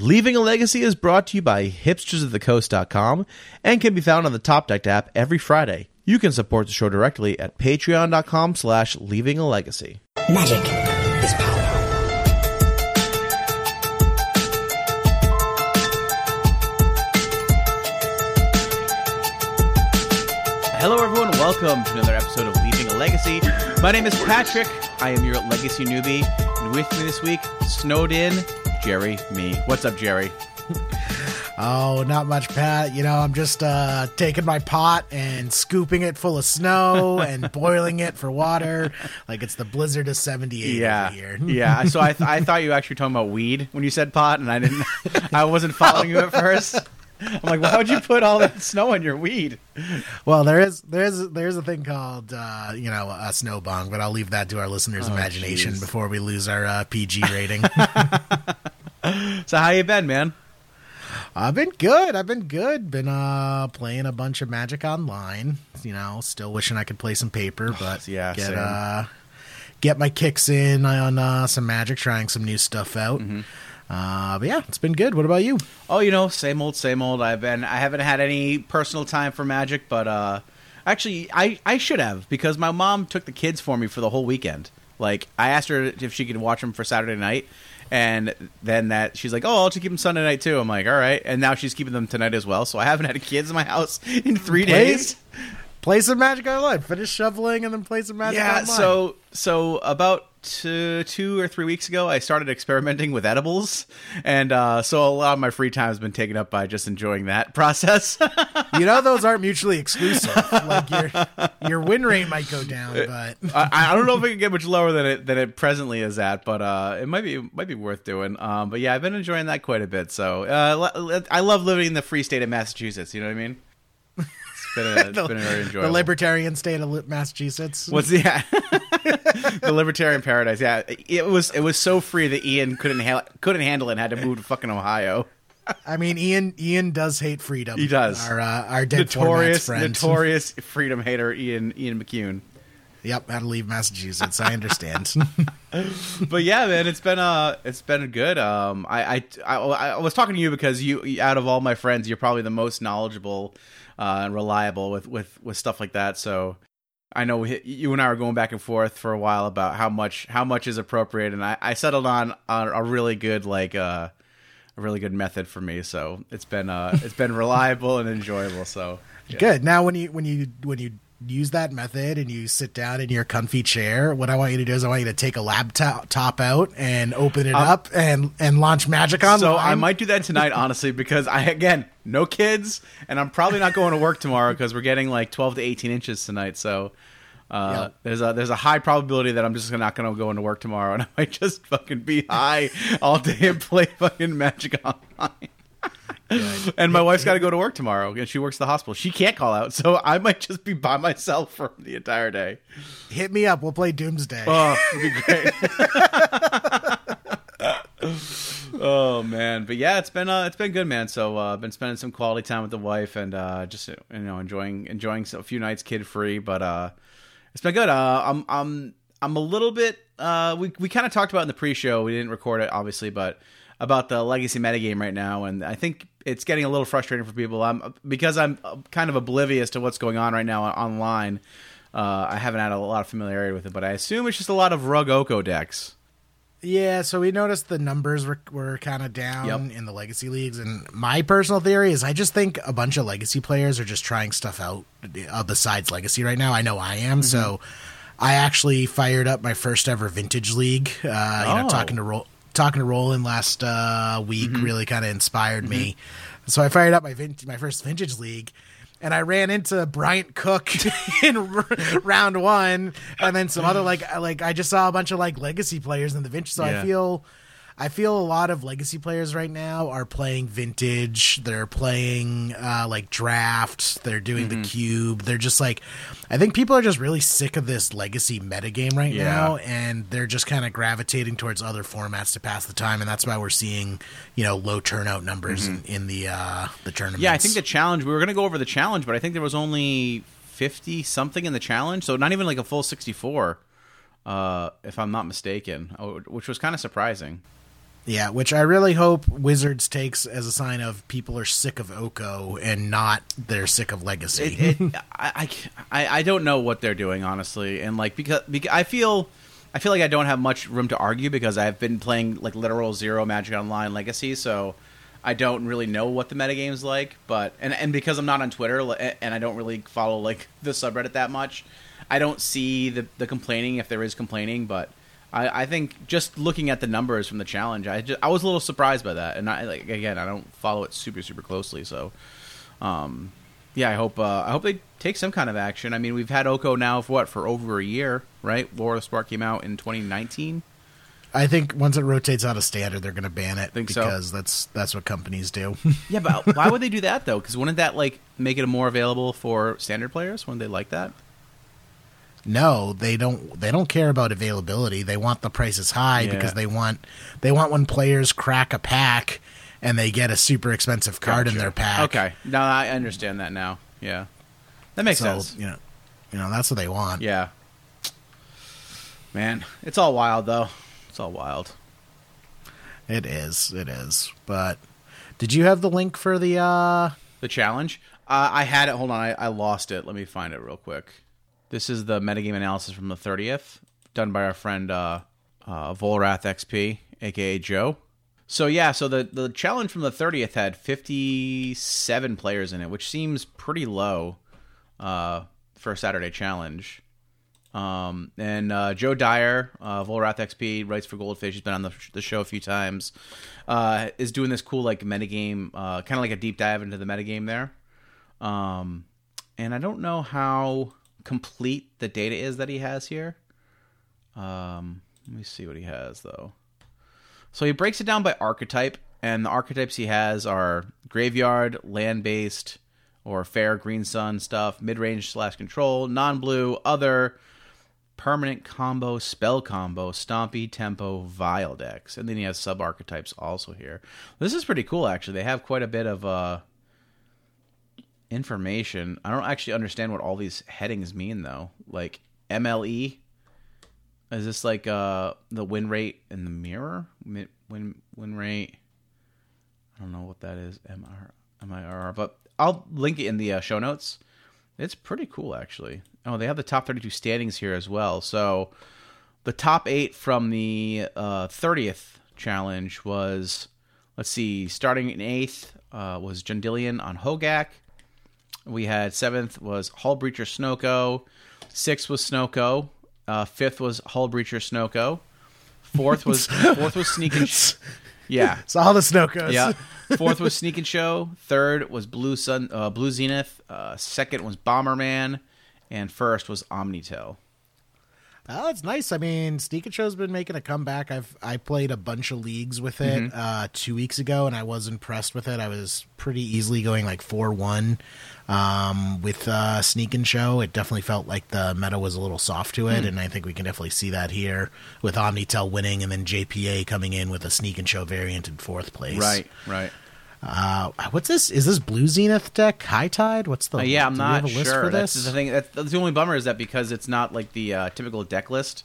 Leaving a Legacy is brought to you by hipstersofthecoast.com and can be found on the Top Deck app every Friday. You can support the show directly at patreon.com slash leaving a legacy. Magic is power. Hello, everyone. Welcome to another episode of Leaving a Legacy. My name is Patrick. I am your legacy newbie. And with me this week, snowed in, Jerry Mee. What's up, Jerry? Oh, not much, Pat. You know, I'm just uh, taking my pot and scooping it full of snow and boiling it for water, like it's the blizzard of '78 Yeah, over here. yeah. So I, th- I thought you were actually were talking about weed when you said pot, and I didn't. I wasn't following you at first. I'm like, why would you put all that snow on your weed? Well, there is there is there is a thing called uh, you know a snow bong, but I'll leave that to our listeners' imagination Oh, jeez. before we lose our uh, PG rating. So how you been, man? I've been good. I've been good. Been uh playing a bunch of Magic online. You know, still wishing I could play some paper, but yeah, get same. uh get my kicks in on uh, some Magic, trying some new stuff out. Mm-hmm. Uh, but yeah, it's been good. What about you? Oh, you know, same old, same old. I've been. I haven't had any personal time for Magic, but uh, actually, I I should have because my mom took the kids for me for the whole weekend. Like, I asked her if she could watch them for Saturday night, and then that she's like, "Oh, I'll just keep them Sunday night too." I'm like, "All right," and now she's keeping them tonight as well. So I haven't had kids in my house in three days. Play some Magic Online. Finish shoveling and then play some Magic yeah Online. so so about two, two or three weeks ago i started experimenting with edibles and uh, so a lot of my free time has been taken up by just enjoying that process you know those aren't mutually exclusive. like your your win rate might go down, but I, I don't know if it can get much lower than it than it presently is at, but uh, it might be might be worth doing. Um, but yeah, I've been enjoying that quite a bit. So uh, I love living in the free state of Massachusetts. You know what I mean? It's been, a, it's been very the libertarian state of Massachusetts. What's the yeah. the libertarian paradise? Yeah, it was it was so free that Ian couldn't ha- couldn't handle it and had to move to fucking Ohio. I mean, Ian Ian does hate freedom. He does. Our uh, our Notorious, notorious freedom hater Ian Ian McCune. Yep, had to leave Massachusetts. I understand. but yeah, man, it's been uh, it's been good. Um, I, I, I, I was talking to you because you, out of all my friends, you're probably the most knowledgeable uh, and reliable with, with, with stuff like that. So I know we, you and I were going back and forth for a while about how much how much is appropriate, and I, I settled on, on a really good like uh, a really good method for me. So it's been uh, it's been reliable and enjoyable. So yeah. Good. Now, when you when you when you use that method and you sit down in your comfy chair, what I want you to do is I want you to take a laptop top out and open it up and and launch Magic on. So I might do that tonight, honestly, because I again no kids, and I'm probably not going to work tomorrow because we're getting like 12 to 18 inches tonight. So uh, Yeah. there's a there's a high probability that I'm just not going to go into work tomorrow, and I might just fucking be high all day and play fucking Magic Online. And my wife's got to go to work tomorrow, and she works at the hospital. She can't call out, so I might just be by myself for the entire day. hit me up. We'll play Doomsday. Oh, it'd be great. oh man, but yeah, it's been uh, it's been good, man. So uh, I've been spending some quality time with the wife and uh, just you know enjoying enjoying a few nights kid free. But uh, it's been good. Uh, I'm I'm I'm a little bit. Uh, we we kind of talked about in the pre-show. We didn't record it, obviously, but about the legacy metagame right now, and I think it's getting a little frustrating for people. I'm because I'm kind of oblivious to what's going on right now online. Uh, I haven't had a lot of familiarity with it, but I assume it's just a lot of Rug Oko decks. Yeah, so we noticed the numbers were, were kind of down Yep. in the legacy leagues, and my personal theory is I just think a bunch of legacy players are just trying stuff out uh, besides legacy right now. I know I am, so I actually fired up my first ever vintage league. Uh, You Oh. know, talking to Ro- talking to Roland last uh, week really kind of inspired me. So I fired up my vin- my first vintage league. And I ran into Bryant Cook in r- round one, and then some other like like I just saw a bunch of like legacy players in the vintage. So Yeah. I feel I feel a lot of legacy players right now are playing vintage. They're playing uh, like draft. They're doing Mm-hmm. the cube. They're just like, I think people are just really sick of this legacy metagame right Yeah. now, and they're just kind of gravitating towards other formats to pass the time, and that's why we're seeing you know low turnout numbers in, in the uh, the tournament. Mm-hmm. Yeah, I think the challenge. We were going to go over the challenge, but I think there was only fifty something in the challenge, so not even like a full sixty-four, uh, if I'm not mistaken, oh, which was kind of surprising. Yeah, which I really hope Wizards takes as a sign of people are sick of Oko and not they're sick of Legacy. It, it, I, I, I don't know what they're doing honestly, and like because, because I feel I feel like I don't have much room to argue because I've been playing like literal zero Magic Online Legacy, so I don't really know what the metagame's like. But and and because I'm not on Twitter and I don't really follow like the subreddit that much, I don't see the the complaining if there is complaining. But I, I think just looking at the numbers from the challenge, I just I was a little surprised by that. And I like again, I don't follow it super super closely, so um, yeah, I hope uh, I hope they take some kind of action. I mean, we've had Oko now for what for over a year, right? War of the Spark came out in 2019. I think once it rotates out of standard, they're going to ban it Think so? because that's that's what companies do. Yeah, but why would they do that though? Because wouldn't that like make it more available for standard players? Wouldn't they like that? No, they don't. They don't care about availability. They want the prices high Yeah. because they want they want when players crack a pack and they get a super expensive card in their pack. Okay, now I understand that now. Yeah, that makes so sense. you know, you know that's what they want. Yeah, man, it's all wild though. It's all wild. It is. It is. But did you have the link for the? uh The challenge. Uh, I had it. Hold on, I, I lost it. Let me find it real quick. This is the metagame analysis from the 30th, done by our friend uh, uh, Volrath XP, aka Joe. So yeah, so the the challenge from the 30th had 57 players in it, which seems pretty low uh, for a Saturday challenge. Um, and uh, Joe Dyer, uh, Volrath XP, writes for Goldfish. He's been on the, the show a few times. Uh, is doing this cool like metagame, uh, kind of like a deep dive into the metagame there. Um, and I don't know how complete the data is that he has here. Um, let me see what he has though. So he breaks it down by archetype, and the archetypes he has are graveyard, land based, or fair green sun stuff, mid range slash control, non blue, other, permanent combo, spell combo, stompy, tempo, vile decks. And then he has sub archetypes also here. This is pretty cool actually. They have quite a bit of uh information. I don't actually understand what all these headings mean though. Like MLE is this like uh the win rate in the mirror? Win win rate. I don't know what that is. MR but I'll link it in the uh, show notes. It's pretty cool actually. Oh, they have the top 32 standings here as well. So the top 8 from the uh 30th challenge was let's see, starting in 8th uh, was Jundillion on Hogak. We had seventh was Hullbreacher Snoko. Sixth was Snoko. Uh, fifth was Hullbreacher Snoko. Fourth was fourth was Sneak and Sh- yeah all the Snokos. yeah. Fourth was Sneak and Show. Third was Blue Sun uh, Blue Zenith. Uh, second was Bomberman, and first was Omnitel. Oh, it's nice. I mean, Sneak and Show's been making a comeback. I've I played a bunch of leagues with it Mm-hmm. uh, two weeks ago, and I was impressed with it. I was pretty easily going like four one um, with uh, Sneak and Show. It definitely felt like the meta was a little soft to it, and I think we can definitely see that here with Omnitel winning, and then JPA coming in with a Sneak and Show variant in fourth place. Right, right. Uh, what's this? Is this Blue Zenith deck High Tide? What's the? Uh, yeah, I'm not have a list sure. for That's this? the thing. That's, that's the only bummer is that because it's not like the uh, typical deck list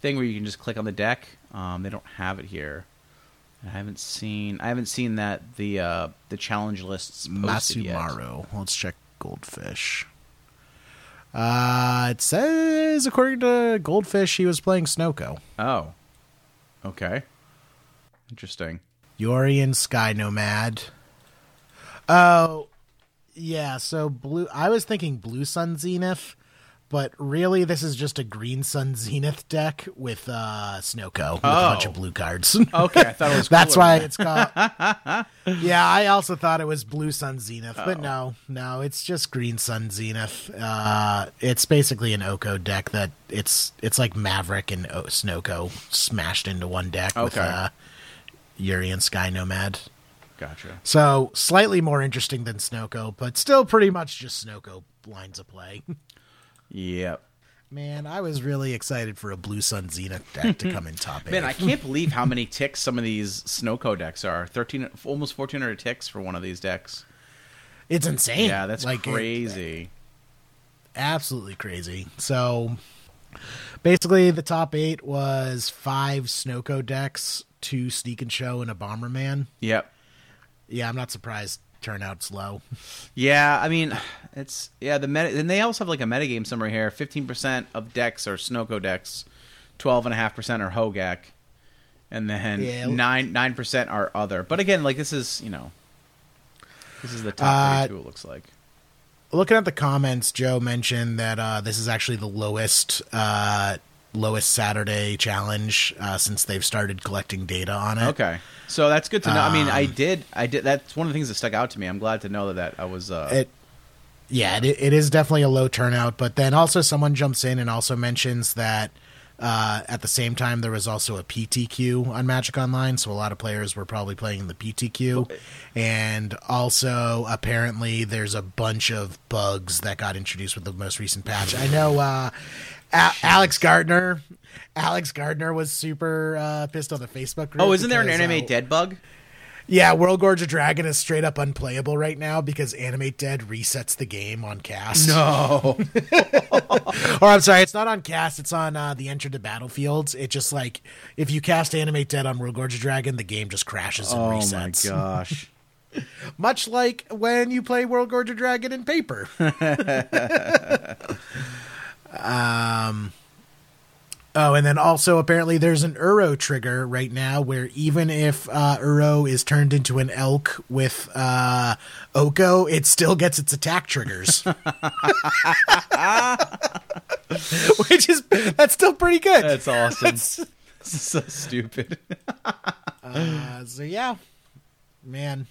thing where you can just click on the deck. Um, they don't have it here. I haven't seen. I haven't seen that the uh, the challenge lists posted yet. Masumaru. Let's check Goldfish. Uh, it says, according to Goldfish, he was playing Snoko. Oh, okay, interesting. Yorion Sky Nomad. Oh, yeah. So blue. I was thinking Blue Sun Zenith, but really, this is just a Green Sun Zenith deck with uh Snoko with a bunch Oh. of blue cards. Okay, I thought it was. That's why it's called. yeah, I also thought it was Blue Sun Zenith, but no, no, it's just Green Sun Zenith. Uh, it's basically an Oko deck that it's it's like Maverick and o- Snoko smashed into one deck with Okay. uh, Yorion Sky Nomad. Gotcha. So slightly more interesting than Snoko, but still pretty much just Snoko lines of play. Yep. Man, I was really excited for a Blue Sun Zenith deck to come in top eight. Man, I can't believe how many ticks some of these Snoko decks are. Thirteen, almost fourteen hundred ticks for one of these decks. it's insane. Yeah, that's Like, it- crazy. absolutely crazy. So, Basically, the top eight was five Snoko decks, two Sneak and Show, and a Bomberman. Yep. Yeah, I'm not surprised turnout's low. Yeah, I mean, it's yeah the meta, and they also have like a metagame somewhere here. Fifteen percent of decks are Snoko decks, twelve and a half percent are Hogak, and then Yeah. nine nine percent are other. But again, like this is you know, this is the top Uh, thirty-two. It looks like. Looking at the comments, Joe mentioned that uh, this is actually the lowest uh, lowest Saturday challenge uh, since they've started collecting data on it. Okay, so that's good to know. I mean, I Um, did, I did. That's one of the things that stuck out to me. I'm glad to know that, that I was. Uh, It, yeah, it, it is definitely a low turnout. But then also someone jumps in and also mentions that uh, at the same time there was also a PTQ on Magic Online, so a lot of players were probably playing the PTQ. And also apparently there's a bunch of bugs that got introduced with the most recent patch. I know uh, A- Alex Gardner. Alex Gardner was super uh, pissed on the Facebook group. oh, isn't there an anime uh, dead bug? Yeah, Worldgorger Dragon is straight up unplayable right now because Animate Dead resets the game on cast. No. Or I'm sorry, it's not on cast, it's on uh, the Enter the Battlefields. It just like if you cast Animate Dead on Worldgorger Dragon, the game just crashes and resets. oh my gosh. Much like when you play Worldgorger Dragon in paper. um Oh, and then also apparently there's an Uro trigger right now where even if uh, Uro is turned into an elk with uh, Oko, it still gets its attack triggers. Which is that's still pretty good. That's awesome. so stupid. Uh, so yeah, man.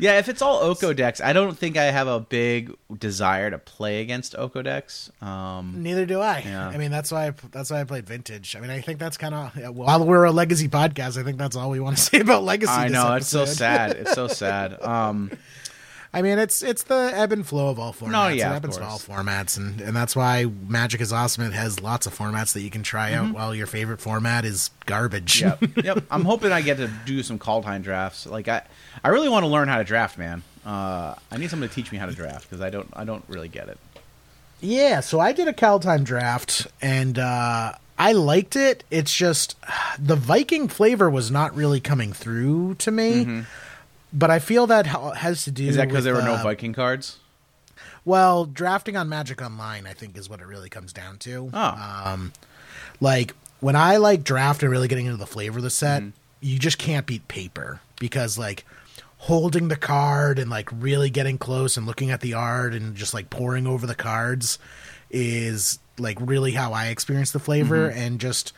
Yeah, if it's all Oko decks, I don't think I have a big desire to play against Oko decks. Um, Neither do I. Yeah. I mean, that's why I, that's why I played Vintage. I mean, I think that's kind of while we're a Legacy podcast, I think that's all we want to say about Legacy. I know it's so sad. It's so sad. Um, I mean, it's it's the ebb and flow of all formats. No, yeah, it happens in all formats, and and that's why Magic is awesome. It has lots of formats that you can try out, while your favorite format is garbage. Mm-hmm. yep, yep. I'm hoping I get to do some Kaldheim drafts. Like I, I really want to learn how to draft, man. Uh, I need someone to teach me how to draft because I don't, I don't really get it. Yeah, so I did a Kaldheim draft and uh I liked it. It's just the Viking flavor was not really coming through to me. But I feel that has to do. Is that because there were no uh, Viking cards? Well, drafting on Magic Online, I think, is what it really comes down to. Oh. Um, like when I like draft and really getting into the flavor of the set, Mm-hmm. you just can't beat paper because like holding the card and like really getting close and looking at the art and just like pouring over the cards is like really how I experience the flavor Mm-hmm. and just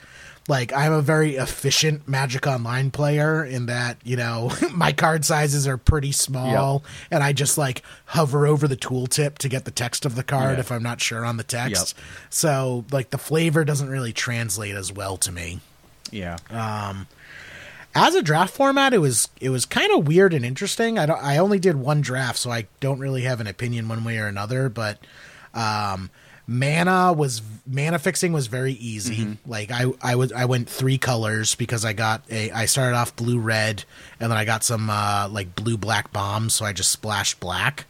like I'm a very efficient Magic Online player in that, you know, my card sizes are pretty small and I just like hover over the tooltip to get the text of the card Yeah. if I'm not sure on the text. Yep. So like the flavor doesn't really translate as well to me. Yeah. Um As a draft format, it was it was kind of weird and interesting. I don't I only did one draft, so I don't really have an opinion one way or another, but um mana was mana fixing was very easy. Like I I was I went three colors because I got a I started off blue red and then I got some uh like blue black bombs, so I just splashed black.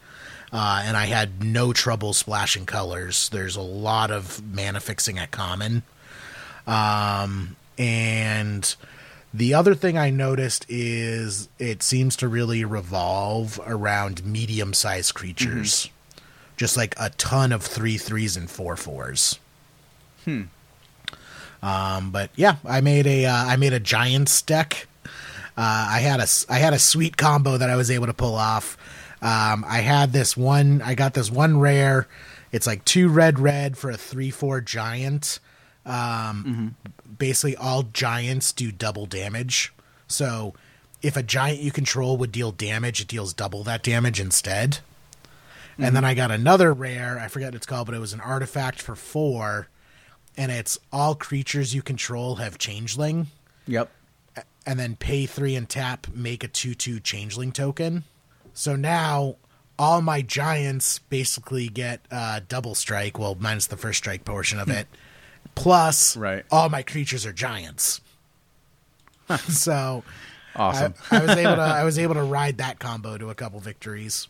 Uh, and I had no trouble splashing colors. There's a lot of mana fixing at common. Um, and the other thing I noticed is it seems to really revolve around medium sized creatures. Just like a ton of three threes and four fours. Hmm. Um, but yeah, I made a uh, I made a giants deck. Uh, I had a I had a sweet combo that I was able to pull off. Um, I had this one. I got this one rare. It's like two red red for a three four giant. Um, Basically, all giants do double damage. So, if a giant you control would deal damage, it deals double that damage instead. And then I got another rare. I forget what it's called, but it was an artifact for four, and it's all creatures you control have changeling Yep. and then pay three and tap, make a 2 2 changeling token. So now all my giants basically get uh, double strike, well, minus the first strike portion of it, plus Right. all my creatures are giants. so I, Awesome. I was able to I was able to ride that combo to a couple victories.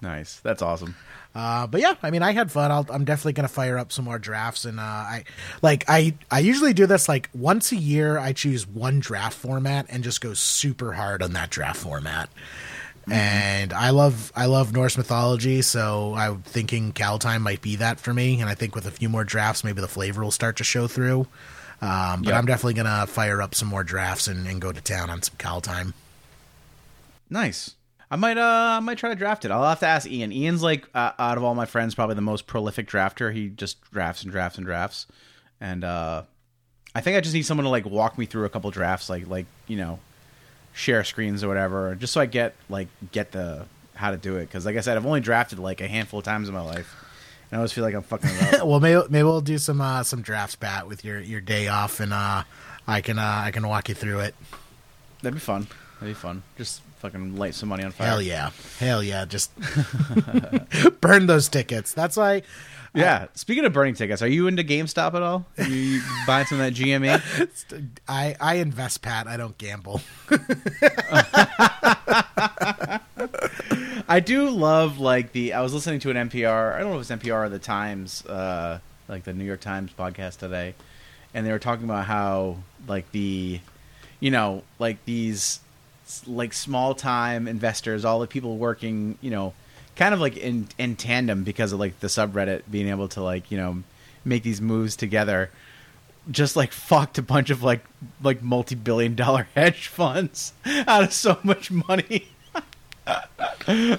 Nice. That's awesome. Uh, but yeah, I mean, I had fun. I'll, I'm definitely gonna fire up some more drafts, and uh, I like I I usually do this like once a year. I choose one draft format and just go super hard on that draft format. And I love I love Norse mythology, so I'm thinking Kaldheim might be that for me. And I think with a few more drafts, maybe the flavor will start to show through. Um, but Yep. I'm definitely gonna fire up some more drafts and, and go to town on some Kaldheim. Nice. I might uh I might try to draft it. I'll have to ask Ian. Ian's like uh, out of all my friends probably the most prolific drafter. He just drafts and drafts and drafts. And uh I think I just need someone to like walk me through a couple drafts like like, you know, share screens or whatever just so I get like get the how to do it cuz like I said I've only drafted like a handful of times in my life. And I always feel like I'm fucking up. well, maybe maybe we'll do some uh, some drafts, Pat, with your, your day off, and uh, I can uh, I can walk you through it. That'd be fun. That'd be fun. Just fucking light some money on fire. Hell yeah, hell yeah! Just burn those tickets. That's why. Yeah. Speaking of burning tickets, are you into GameStop at all? Are you buying some of that? GME? I I invest, Pat. I don't gamble. I do love like the. I was listening to an NPR. I don't know if it was NPR or the Times, uh, like the New York Times podcast today, and they were talking about how like the, you know, like these like small time investors, all the people working, you know, kind of like in in tandem because of like the subreddit being able to like you know make these moves together. Just like fucked a bunch of like like multi-billion dollar hedge funds out of so much money.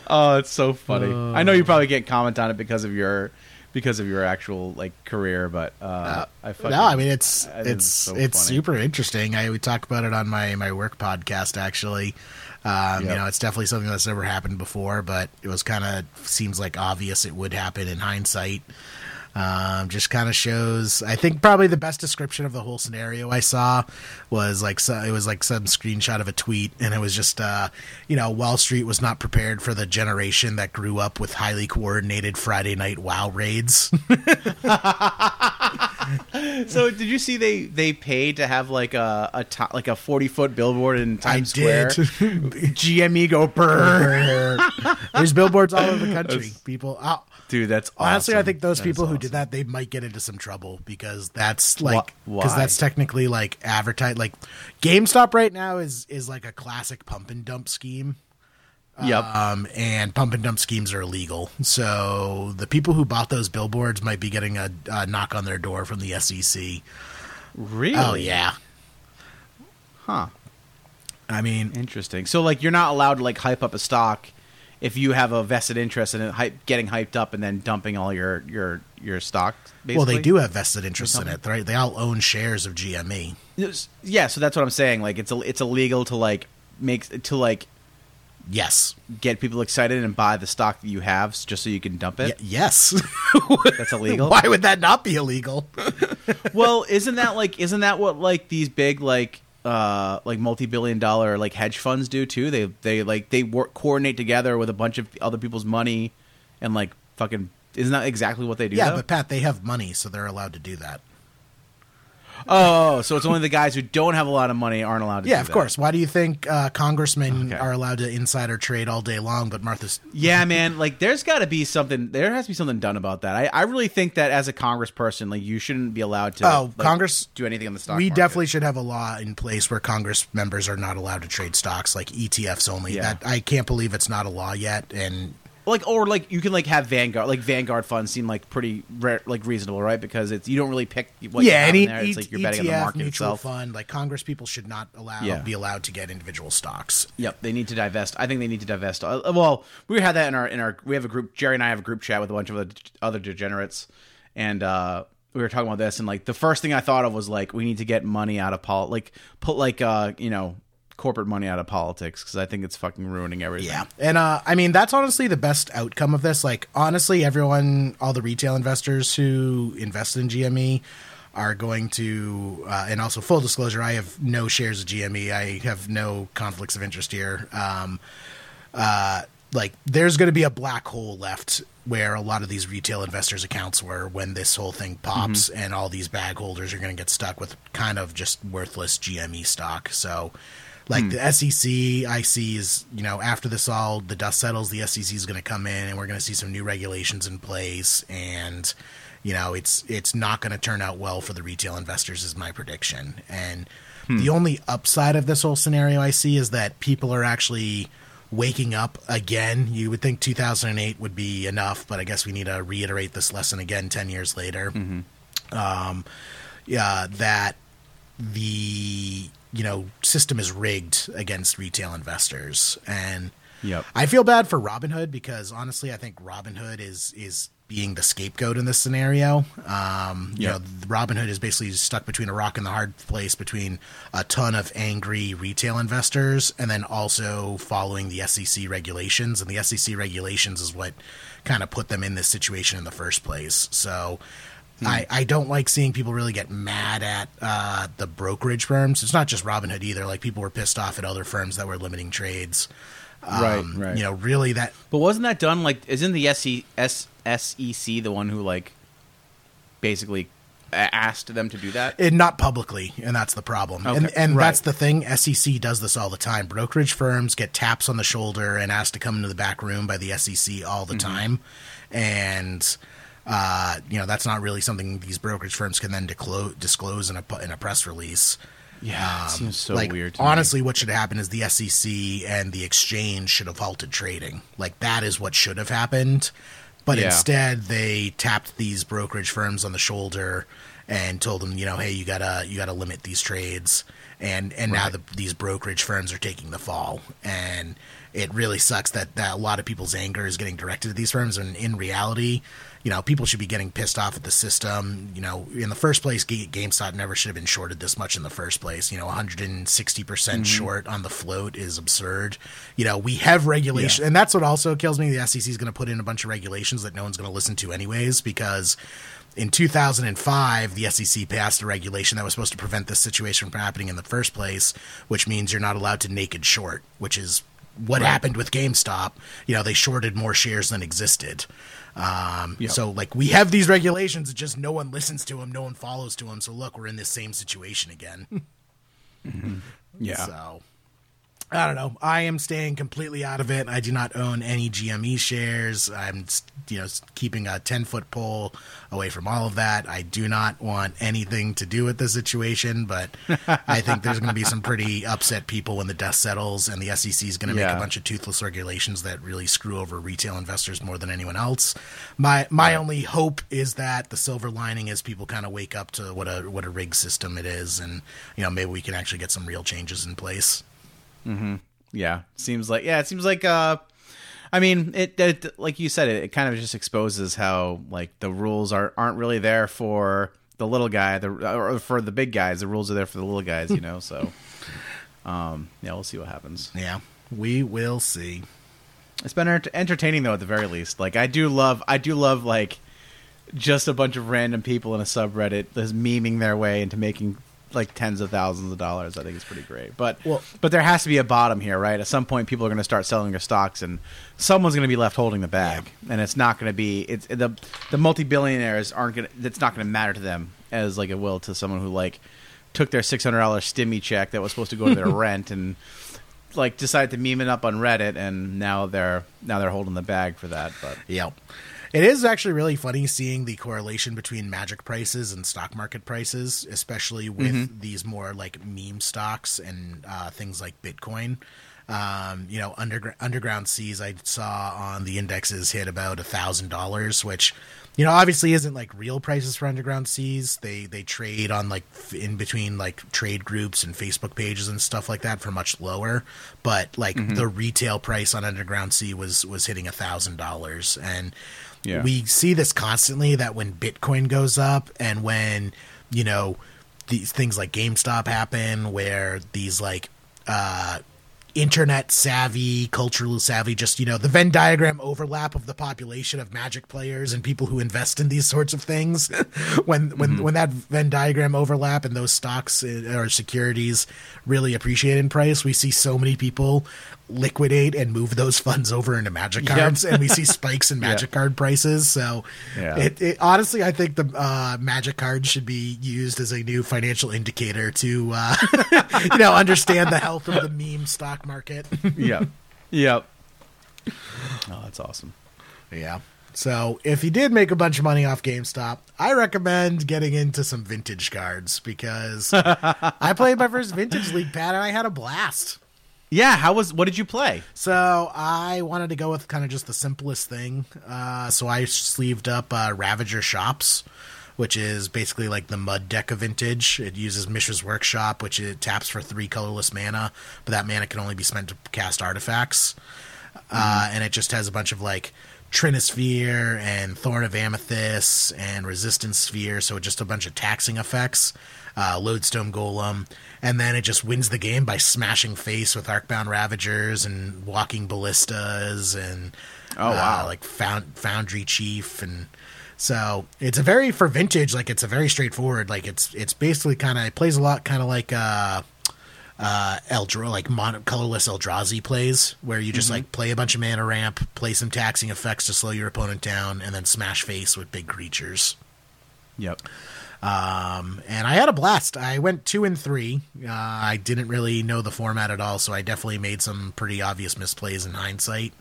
Oh it's so funny. I know you uh. probably can't comment on it because of your because of your actual like career but uh, i fucking, no, I mean it's I it's so it's funny. super interesting. I we talk about it on my my work podcast actually. Um, You know, it's definitely something that's never happened before, but it was kind of seems like obvious it would happen in hindsight. Um, just kind of shows. I think probably the best description of the whole scenario I saw was like so, it was like some screenshot of a tweet, and it was just uh, you know Wall Street was not prepared for the generation that grew up with highly coordinated Friday night WoW raids. so did you see they they paid to have like a, a to, like a 40 foot billboard in times I did. square gme go burr There's billboards all over the country. People, uh, dude that's honestly, I think those That people who awesome. did that, they might get into some trouble because that's like because that's technically like advertise. Like GameStop right now is is like a classic pump and dump scheme. yep Um, and pump and dump schemes are illegal. So the people who bought those billboards might be getting a, a knock on their door from the SEC. really Oh yeah, huh I mean, Interesting. So like you're not allowed to like hype up a stock if you have a vested interest in it hype, getting hyped up and then dumping all your your your stock. Basically. well, they do have vested interest in it, right? They all own shares of. GME. Yeah, so that's what I'm saying. Like it's it's illegal to like make to like Yes, get people excited and buy the stock that you have just so you can dump Y- it. yes. That's illegal. Why would that not be illegal? well, isn't that like isn't that what like these big like uh like multi-billion dollar like hedge funds do too? They they like they work coordinate together with a bunch of other people's money and like fucking isn't that exactly what they do? yeah, though? but Pat, they have money, so they're allowed to do that. Oh, so it's only the guys who don't have a lot of money aren't allowed to Yeah, of that. course. Why do you think uh, congressmen Okay. are allowed to insider trade all day long, but Martha's? Yeah, man. Like, there's got to be something. There has to be something done about that. I, I really think that as a congressperson, like, you shouldn't be allowed to. Oh, like, Congress- do anything on the stock. we market. definitely should have a law in place where Congress members are not allowed to trade stocks, like ETFs only. Yeah. That I can't believe it's not a law yet. And like, or like you can like have Vanguard, like Vanguard funds seem like pretty re- like reasonable, right? Because it's you don't really pick what you yeah, have any in there. It's E- like you're betting on the ETF market mutual itself. fund, like Congress people should not allow Yeah. be allowed to get individual stocks. Yep, they need to divest. I think they need to divest. Uh, well, we had that in our in our we have a group. Jerry and I have a group chat with a bunch of other, other degenerates, and uh, we were talking about this. And like the first thing I thought of was like we need to get money out of pol like put like uh you know corporate money out of politics because I think it's fucking ruining everything. Yeah. And uh I mean that's honestly the best outcome of this. Like honestly everyone all the retail investors who invested in GME are going to uh, and also full disclosure I have no shares of GME. I have no conflicts of interest here. Um uh like there's going to be a black hole left where a lot of these retail investors accounts were when this whole thing pops and all these bag holders are going to get stuck with kind of just worthless GME stock. So Like hmm. the SEC, I see is you know after this all the dust settles, the SEC is going to come in and we're going to see some new regulations in place, and you know it's it's not going to turn out well for the retail investors, is my prediction. And hmm. the only upside of this whole scenario I see is that people are actually waking up again. You would think 2008 would be enough, but I guess we need to reiterate this lesson again 10 years later. Mm-hmm. Um, yeah, that the you know system is rigged against retail investors, and Yep. I feel bad for Robinhood because honestly, I think Robinhood is is being the scapegoat in this scenario. Um, you know, Robinhood is basically stuck between a rock and the hard place between a ton of angry retail investors and then also following the SEC regulations. And the SEC regulations is what kind of put them in this situation in the first place. So. I, I don't like seeing people really get mad at uh, the brokerage firms. It's not just Robinhood either. Like people were pissed off at other firms that were limiting trades. Right, Um, right. You know, really that But wasn't that done like isn't the SC, S, SEC the one who like basically asked them to do that? and not publicly, and that's the problem. And Okay, and right. that's the thing. SEC does this all the time. Brokerage firms get taps on the shoulder and asked to come into the back room by the SEC all Mm-hmm. the time, and uh, you know that's not really something these brokerage firms can then disclose, disclose in a in a press release. Yeah, it seems so Um, like, weird. to me. honestly, what should happen is the SEC and the exchange should have halted trading. Like that is what should have happened. But Yeah. instead, they tapped these brokerage firms on the shoulder and told them, you know, hey, you gotta you gotta limit these trades. And and now the, these brokerage firms are taking the fall. And it really sucks that, that a lot of people's anger is getting directed at these firms. And in reality, you know, people should be getting pissed off at the system. You know, in the first place, Ga- GameStop never should have been shorted this much in the first place. You know, 160% mm-hmm. short on the float is absurd. You know, we have regulation, and that's what also kills me. The SEC is going to put in a bunch of regulations that no one's going to listen to anyways because in 2005, the SEC passed a regulation that was supposed to prevent this situation from happening in the first place, which means you're not allowed to naked short, which is what happened with GameStop. You know, they shorted more shares than existed. Um, Yep. So, like, we have these regulations, just no one listens to them, no one follows to them. So, look, we're in this same situation again. yeah. So I don't know. I am staying completely out of it. I do not own any GME shares. I'm, you know, keeping a ten foot pole away from all of that. I do not want anything to do with the situation. But I think there's going to be some pretty upset people when the dust settles, and the SEC is going to make a bunch of toothless regulations that really screw over retail investors more than anyone else. My my only hope is that the silver lining is people kind of wake up to what a what a rigged system it is, and you know maybe we can actually get some real changes in place. Yeah, seems like yeah, it seems like uh I mean, it, it like you said it, it kind of just exposes how like the rules are aren't really there for the little guy, the or for the big guys. The rules are there for the little guys, you know. So um yeah, we'll see what happens. Yeah, we will see. It's been entertaining though at the very least. Like I do love I do love like just a bunch of random people in a subreddit that's memeing their way into making like tens of thousands of dollars. I think it's pretty great. But Well- but there has to be a bottom here, right? At some point people are going to start selling their stocks and someone's going to be left holding the bag. And it's not going to be it's the the multi-billionaires aren't going to it's not going to matter to them as like it will to someone who like took their $600 stimmy check that was supposed to go to their rent and like decided to meme it up on Reddit, and now they're now they're holding the bag for that. But Yep. It is actually really funny seeing the correlation between magic prices and stock market prices, especially with these more like meme stocks and uh, things like Bitcoin. Um, you know, undergr- underground seas I saw on the indexes hit about a thousand dollars, which you know obviously isn't like real prices for underground seas. They they trade on like in between like trade groups and Facebook pages and stuff like that for much lower. But like the retail price on underground sea was was hitting a thousand dollars, and Yeah. we see this constantly that when Bitcoin goes up and when you know these things like GameStop happen, where these like uh, internet savvy, cultural savvy, just, you know, the Venn diagram overlap of the population of magic players and people who invest in these sorts of things. when when when that Venn diagram overlap and those stocks uh, or securities really appreciate in price, we see so many people liquidate and move those funds over into magic Yep. cards and we see spikes in magic card prices. So Yeah. it, it honestly I think the uh, magic cards should be used as a new financial indicator to uh, you know understand the health of the meme stock market. yep. Yep. Oh, that's awesome. yeah. So if you did make a bunch of money off GameStop, I recommend getting into some vintage cards because I played my first vintage league Pat and I had a blast. Yeah. How was? What did you play? So I wanted to go with kind of just the simplest thing. Uh, so I sleeved up uh, Ravager Shops, which is basically like the mud deck of vintage. It uses Mishra's Workshop, which it taps for three colorless mana, but that mana can only be spent to cast artifacts. Uh, and it just has a bunch of like Trinisphere and Thorn of Amethyst and Resistance Sphere, so just a bunch of taxing effects. Uh, Lodestone Golem, and then it just wins the game by smashing face with Arcbound Ravagers and Walking Ballistas and Oh, wow. uh, like Found, Foundry Chief and so it's a very for vintage like it's a very straightforward like it's it's basically kind of it plays a lot kind of like uh uh Eldra like mon- colorless Eldrazi plays where you just like play a bunch of mana ramp, play some taxing effects to slow your opponent down, and then smash face with big creatures. Yep. Um, and I had a blast. I went two and three. Uh, I didn't really know the format at all, so I definitely made some pretty obvious misplays in hindsight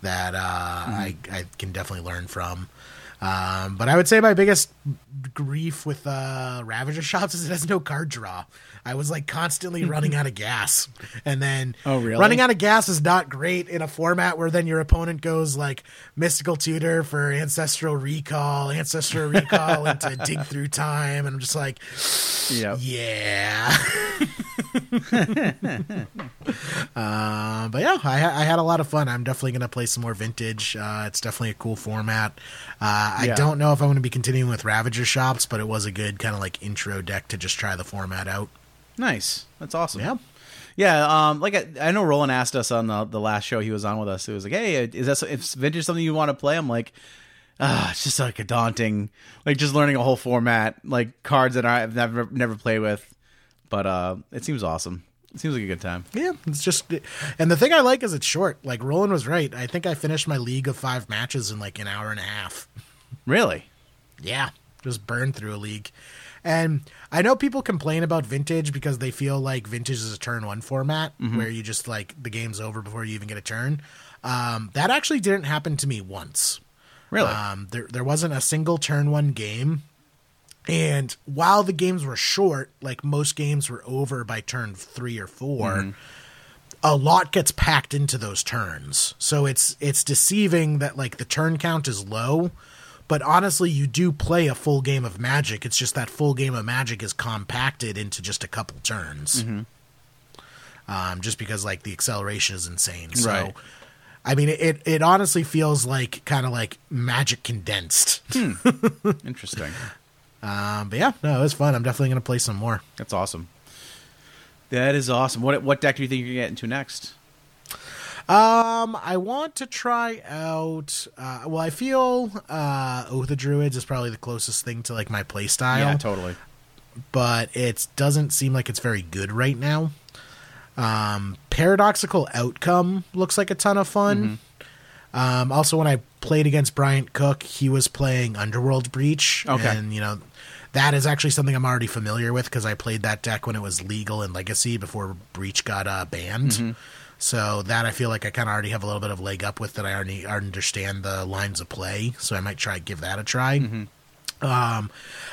that uh, I, I can definitely learn from. Um, but I would say my biggest grief with uh, Ravager shops is it has no card draw. I was like constantly running out of gas, and then Oh, really? running out of gas is not great in a format where then your opponent goes like mystical tutor for ancestral recall, ancestral recall into dig through time, and I'm just like, Yep. yeah. uh, but yeah, I, I had a lot of fun. I'm definitely going to play some more vintage. Uh, it's definitely a cool format. Uh, I don't know if I'm going to be continuing with Ravager shops, but it was a good kind of like intro deck to just try the format out. Nice. That's awesome. Yeah. Yeah, um, like I, I know Roland asked us on the the last show he was on with us. It was like, "Hey, is that is vintage something you want to play?" I'm like, "Ah, it's just like a daunting, like just learning a whole format, like cards that I've never never played with." But uh, it seems awesome. Seems like a good time. Yeah, it's just, and the thing I like is it's short. Like Roland was right. I think I finished my league of five matches in like an hour and a half. Really? Yeah, just burned through a league. And I know people complain about vintage because they feel like vintage is a turn one format where you just like the game's over before you even get a turn. Um, that actually didn't happen to me once. Really? Um, there there wasn't a single turn one game. And while the games were short, like most games were over by turn three or 4 mm-hmm. a lot gets packed into those turns. So it's it's deceiving that like the turn count is low, but honestly you do play a full game of magic. It's just that full game of magic is compacted into just a couple turns. Mm-hmm. Um, just because like the acceleration is insane. So Right. I mean it it honestly feels like kind of like magic condensed. Hmm. Interesting. Um, but yeah, no, it was fun. I'm definitely going to play some more. That's awesome. That is awesome. What what deck do you think you're getting to get into next? Um, I want to try out. Uh, well, I feel uh, Oath of Druids is probably the closest thing to like my play style, Yeah, totally. but it doesn't seem like it's very good right now. Um, Paradoxical Outcome looks like a ton of fun. Um, also, when I played against Bryant Cook, he was playing Underworld Breach, Okay. and you know that is actually something I'm already familiar with because I played that deck when it was legal in Legacy before Breach got uh, banned. So that I feel like I kind of already have a little bit of leg up with that. I already understand the lines of play, so I might try give that a try. Um,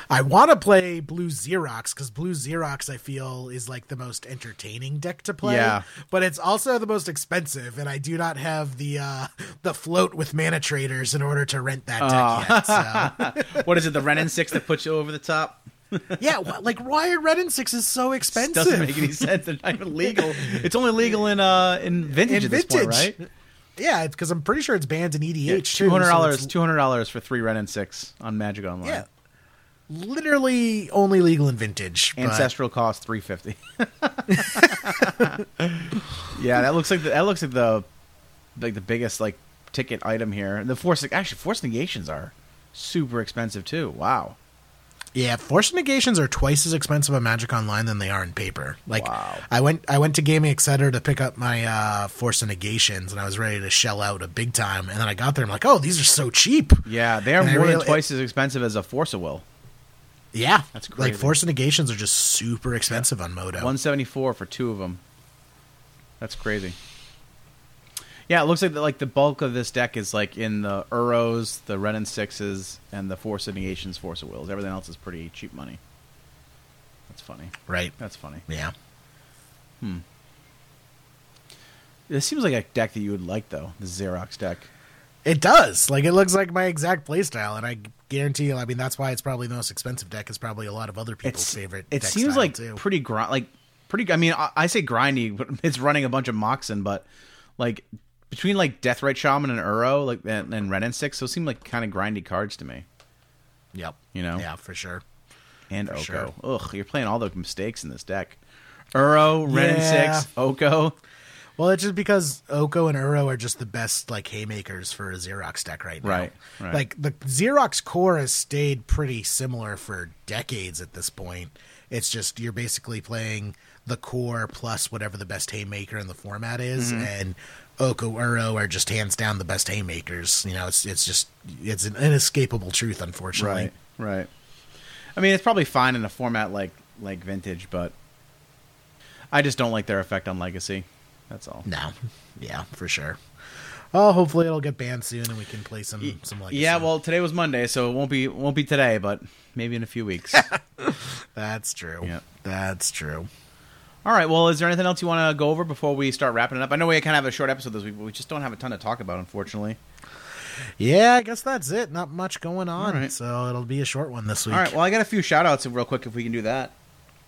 I want to play Blue Xerox because Blue Xerox I feel is like the most entertaining deck to play. Yeah. but it's also the most expensive, and I do not have the uh, the float with mana traders in order to rent that deck yet. So what is it? The Wrenn and Six that puts you over the top? yeah, like why are Wrenn and Six is so expensive? Doesn't make any sense. They're not even legal. It's only legal in uh in vintage In at this point, vintage. right? Yeah, because I'm pretty sure it's banned in EDH. too, two hundred dollars, Two hundred dollars for three Wrenn and Six on Magic Online. Yeah. literally only legal in vintage. but- Ancestral cost three fifty. yeah, that looks like the, that looks like the like the biggest like ticket item here. The force actually force negations are super expensive too. Wow. Yeah, force negations are twice as expensive on Magic Online than they are in paper. Like Wow. I went I went to Gaming Etc. to pick up my uh force negations and I was ready to shell out a big time and then I got there and I'm like, "Oh, these are so cheap." Yeah, they are And more than real- twice as expensive as a force of will. Yeah. That's crazy. Like force negations are just super expensive on Moto. One seventy four for two of them. That's crazy. Yeah, it looks like the, like the bulk of this deck is like in the Uros, the Wrenn and Sixes, and the Force of Negations, Force of Wills. Everything else is pretty cheap money. That's funny. right. That's funny. Yeah. Hmm. This seems like a deck that you would like, though. The Xerox deck. It does. Like it looks like my exact playstyle, and I guarantee you. I mean, that's why it's probably the most expensive deck. Is probably a lot of other people's It's favorite. It seems like too. pretty grind, like pretty. I mean, I, I say grindy, but it's running a bunch of Moxen, but like between like Deathrite Shaman and Uro, like and, and Wrenn and Six, those seem like kind of grindy cards to me. Yep. You know? Yeah, for sure. And For Oko. sure. Ugh, you're playing all the mistakes in this deck. Uro, Wrenn and Six, Oko. Well, it's just because Oko and Uro are just the best like haymakers for a Xerox deck right now. Right, right. Like the Xerox core has stayed pretty similar for decades at this point. It's just you're basically playing the core plus whatever the best haymaker in the format is, Mm-hmm. and Oko Uro are just hands down the best haymakers. You know, it's it's just it's an inescapable truth, unfortunately. Right, right. I mean, it's probably fine in a format like like Vintage, but I just don't like their effect on Legacy. That's all. No, yeah, for sure. Oh, hopefully it'll get banned soon and we can play some some legacy. Yeah, well, today was Monday, so it won't be won't be today, but maybe in a few weeks. that's true. Yep. That's true. All right. Well, is there anything else you want to go over before we start wrapping it up? I know we kind of have a short episode this week, but we just don't have a ton to talk about, unfortunately. Yeah, I guess that's it. Not much going on, right. so it'll be a short one this week. All right. Well, I got a few shout outs real quick if we can do that.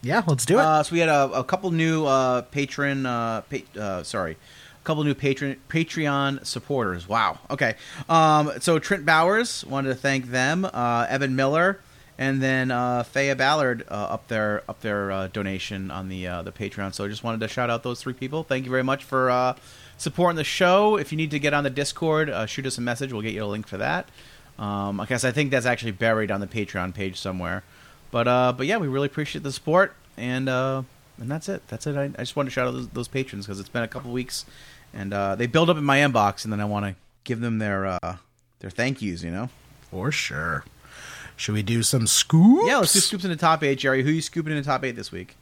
yeah, let's do it. Uh, so we had a, a couple new uh, patron, uh, pa- uh, sorry, a couple new patron Patreon supporters. Wow. Okay. Um, so Trent Bowers wanted to thank them. Uh, Evan Miller, and then uh, Thea Ballard uh, up their up their uh, donation on the uh, the Patreon. So I just wanted to shout out those three people. Thank you very much for uh, supporting the show. If you need to get on the Discord, uh, shoot us a message. We'll get you a link for that. Um, I guess I think that's actually buried on the Patreon page somewhere. But uh, but yeah, we really appreciate the support, and and that's it. That's it. I, I just wanted to shout out those, those patrons because it's been a couple weeks, and they build up in my inbox, and then I want to give them their their thank yous. You know. For sure. Should we do some scoops? Yeah, let's do scoops in the top eight, Jerry. Who are you scooping in the top eight this week?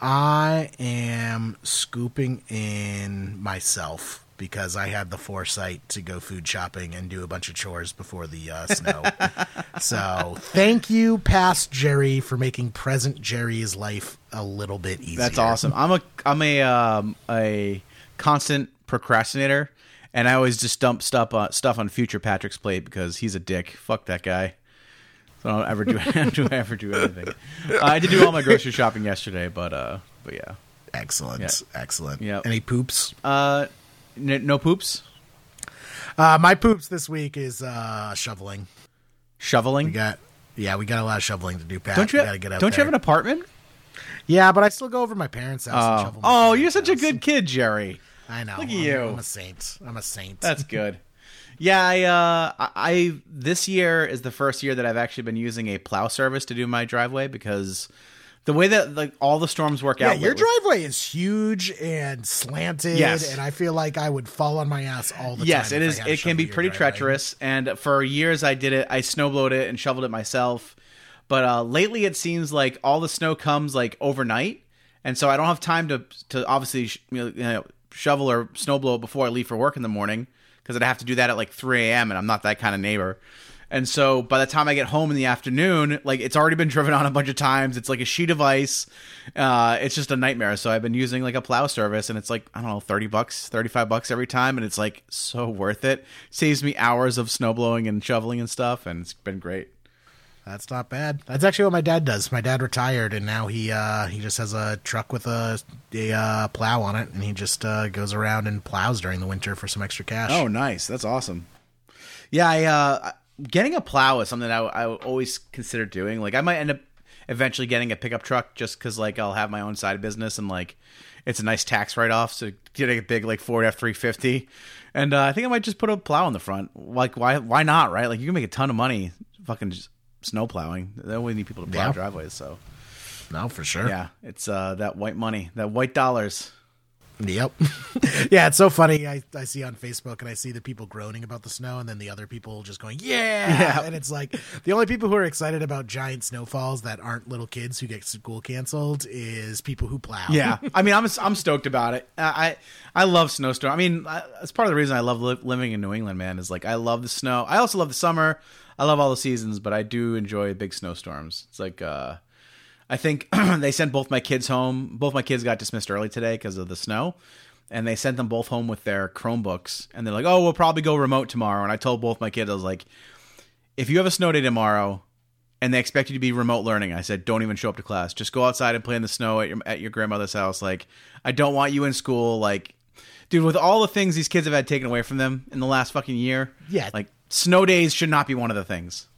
I am scooping in myself because I had the foresight to go food shopping and do a bunch of chores before the uh, snow. so thank you, past Jerry, for making present Jerry's life a little bit easier. That's awesome. I'm a I'm a um, a constant procrastinator, and I always just dump stuff on stuff on future Patrick's plate because he's a dick. Fuck that guy. So I don't ever do do I ever do anything. Uh, I did do all my grocery shopping yesterday, but uh, but yeah. Excellent. Yeah. Excellent. Yep. Any poops? Uh, n- no poops. Uh, my poops this week is uh, shoveling. Shoveling. We got yeah, we got a lot of shoveling to do. Pat, don't you don't you have an apartment? Yeah, but I still go over to my parents' house. and Oh, oh, you're such a good kid, Jerry. I know. Look at I'm- you. I'm a saint. I'm a saint. That's good. Yeah, I, uh, I, I this year is the first year that I've actually been using a plow service to do my driveway because the way that like all the storms work yeah, out. your driveway is huge and slanted, Yes. and I feel like I would fall on my ass all the yes, time. Yes, if I is. It can be pretty driveway. treacherous, and for years I did it. I snowblowed it and shoveled it myself. But uh, lately, it seems like all the snow comes like overnight, and so I don't have time to to obviously you know, shovel or snowblow before I leave for work in the morning because I'd have to do that at like 3 a.m. and I'm not that kind of neighbor. And so by the time I get home in the afternoon, like it's already been driven on a bunch of times. It's like a sheet of ice. Uh, it's just a nightmare. So I've been using like a plow service and it's like, I don't know, 30 bucks, 35 bucks every time. And it's like so worth it. Saves me hours of snow blowing and shoveling and stuff. And it's been great. That's not bad. That's actually what my dad does. My dad retired, and now he uh, he just has a truck with a, a uh, plow on it, and he just uh, goes around and plows during the winter for some extra cash. Oh, nice. That's awesome. Yeah, I uh, getting a plow is something I, I always consider doing. Like I might end up eventually getting a pickup truck just because like I'll have my own side business and like it's a nice tax write off. So getting a big like Ford F three fifty, and uh, I think I might just put a plow in the front. Like why why not right? Like you can make a ton of money fucking just snow plowing. Then we need people to plow Yeah. driveways. So No, for sure. yeah, it's uh, that white money, that white dollars. Yep. yeah, it's so funny. I, I see on Facebook and I see the people groaning about the snow and then the other people just going, yeah. Yeah. And it's like the only people who are excited about giant snowfalls that aren't little kids who get school canceled is people who plow. Yeah, I mean, I'm I'm stoked about it. I I, I love snowstorm. I mean, that's part of the reason I love li- living in New England, man. Is like I love the snow. I also love the summer. I love all the seasons, but I do enjoy big snowstorms. It's like uh, I think they sent both my kids home. Both my kids got dismissed early today because of the snow, and they sent them both home with their Chromebooks. And they're like, "Oh, we'll probably go remote tomorrow." And I told both my kids, I was like, "If you have a snow day tomorrow." and they expect you to be remote learning. I said, don't even show up to class. Just go outside and play in the snow at your at your grandmother's house. Like, I don't want you in school. Like, dude, with all the things these kids have had taken away from them in the last fucking year, Yeah. like snow days should not be one of the things.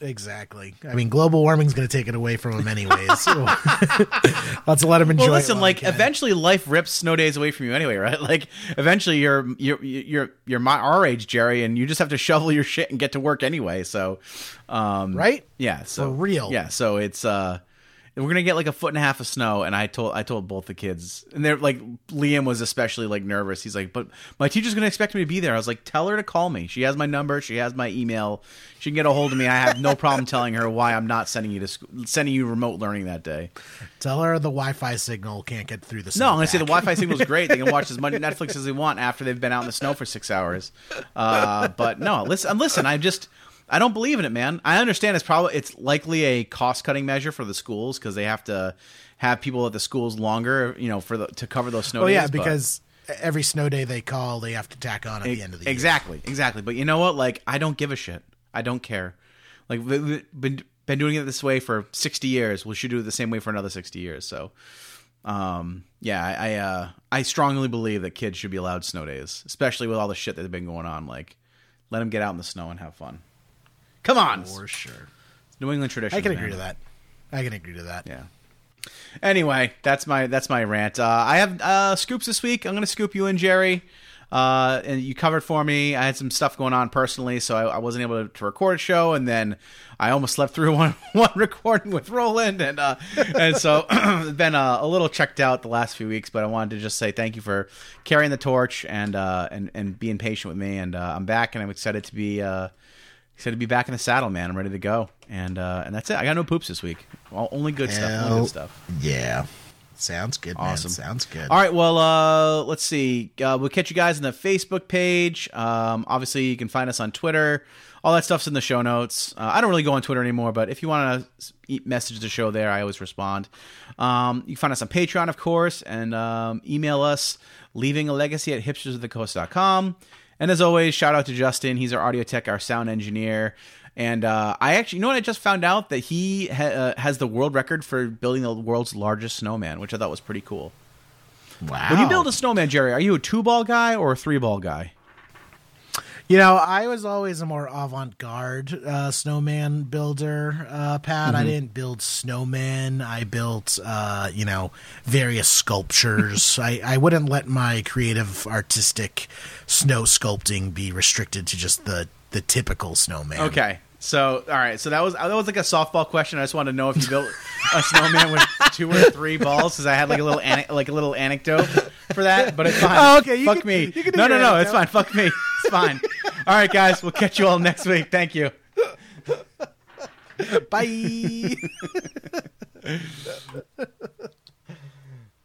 Exactly. I mean, global warming's going to take it away from them anyways. So let's let them enjoy. Well, listen, like eventually life rips snow days away from you anyway, right? Like eventually you're you're you're you're my our age, Jerry, and you just have to shovel your shit and get to work anyway. So, um, Right? Yeah. So For real. Yeah. So it's uh, we're gonna get like a foot and a half of snow, and I told I told both the kids, and they're like Liam was especially like nervous. He's like, but my teacher's gonna expect me to be there. I was like, tell her to call me. She has my number. She has my email. She can get a hold of me. I have no problem telling her why I'm not sending you to school, sending you remote learning that day. tell her the Wi-Fi signal can't get through the. Snow. No, I'm gonna say the. Wi-Fi signal is great. They can watch as much Netflix as they want after they've been out in the snow for six hours. Uh, but no, listen, listen. i'm just I don't believe in it, man. I understand it's probably it's likely a cost cutting measure for the schools because they have to have people at the schools longer, you know, for the to cover those snow days. Oh yeah, but- because every snow day they call, they have to tack on at the end of the year. exactly, exactly. But you know what? Like, I don't give a shit. I don't care. Like, we- we've been been doing it this way for sixty years. We should do it the same way for another sixty years. So, um, yeah, I I, uh, I strongly believe that kids should be allowed snow days, especially with all the shit that's been going on. Like, let them get out in the snow and have fun. Come on, For sure. New England tradition. I can agree to that. I can agree to that. Yeah. Anyway, that's my that's my rant. Uh, I have uh, scoops this week. I'm going to scoop you in, Jerry. Uh, and you covered for me. I had some stuff going on personally, so I, I wasn't able to, to record a show, and then I almost slept through one one recording with Roland, and uh, and so been uh, a little checked out the last few weeks. But I wanted to just say thank you for carrying the torch and uh, and and being patient with me. And uh, I'm back, and I'm excited to be. Excited to be back in the saddle, man. I'm ready to go, and uh, and that's it. I got no poops this week. Well, only good stuff. Only good stuff. Yeah. Sounds good, man. Awesome. Sounds good. All right. Well, uh, let's see. Uh, we'll catch you guys on the Facebook page. Um, obviously, you can find us on Twitter. All that stuff's in the show notes. Uh, I don't really go on Twitter anymore, but if you want to message the show there, I always respond. Um, you can find us on Patreon, of course, and um, email us, leaving a legacy at hipstersofthecoast.com. And as always, shout out to Justin. He's our audio tech, our sound engineer. And uh, I actually, you know what? I just found out that he ha- uh, has the world record for building the world's largest snowman, which I thought was pretty cool. Wow. When you build a snowman, Jerry, are you a two ball guy or a three ball guy? You know, I was always a more avant-garde uh, snowman builder, uh, Pat. I didn't build snowmen. I built, uh, you know, various sculptures. I, I wouldn't let my creative, artistic snow sculpting be restricted to just the the typical snowman. Okay. So, all right. So that was that was like a softball question. I just wanted to know if you built a snowman with two or three balls, because I had like a little ane- like a little anecdote for that. But it's fine. Oh, okay, you Fuck can- me. no, no, no. It's fine. Fuck me it's fine. All right, guys, we'll catch you all next week. Thank you. Bye.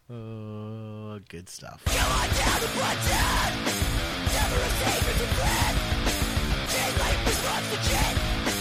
oh, good stuff. Never a to chin.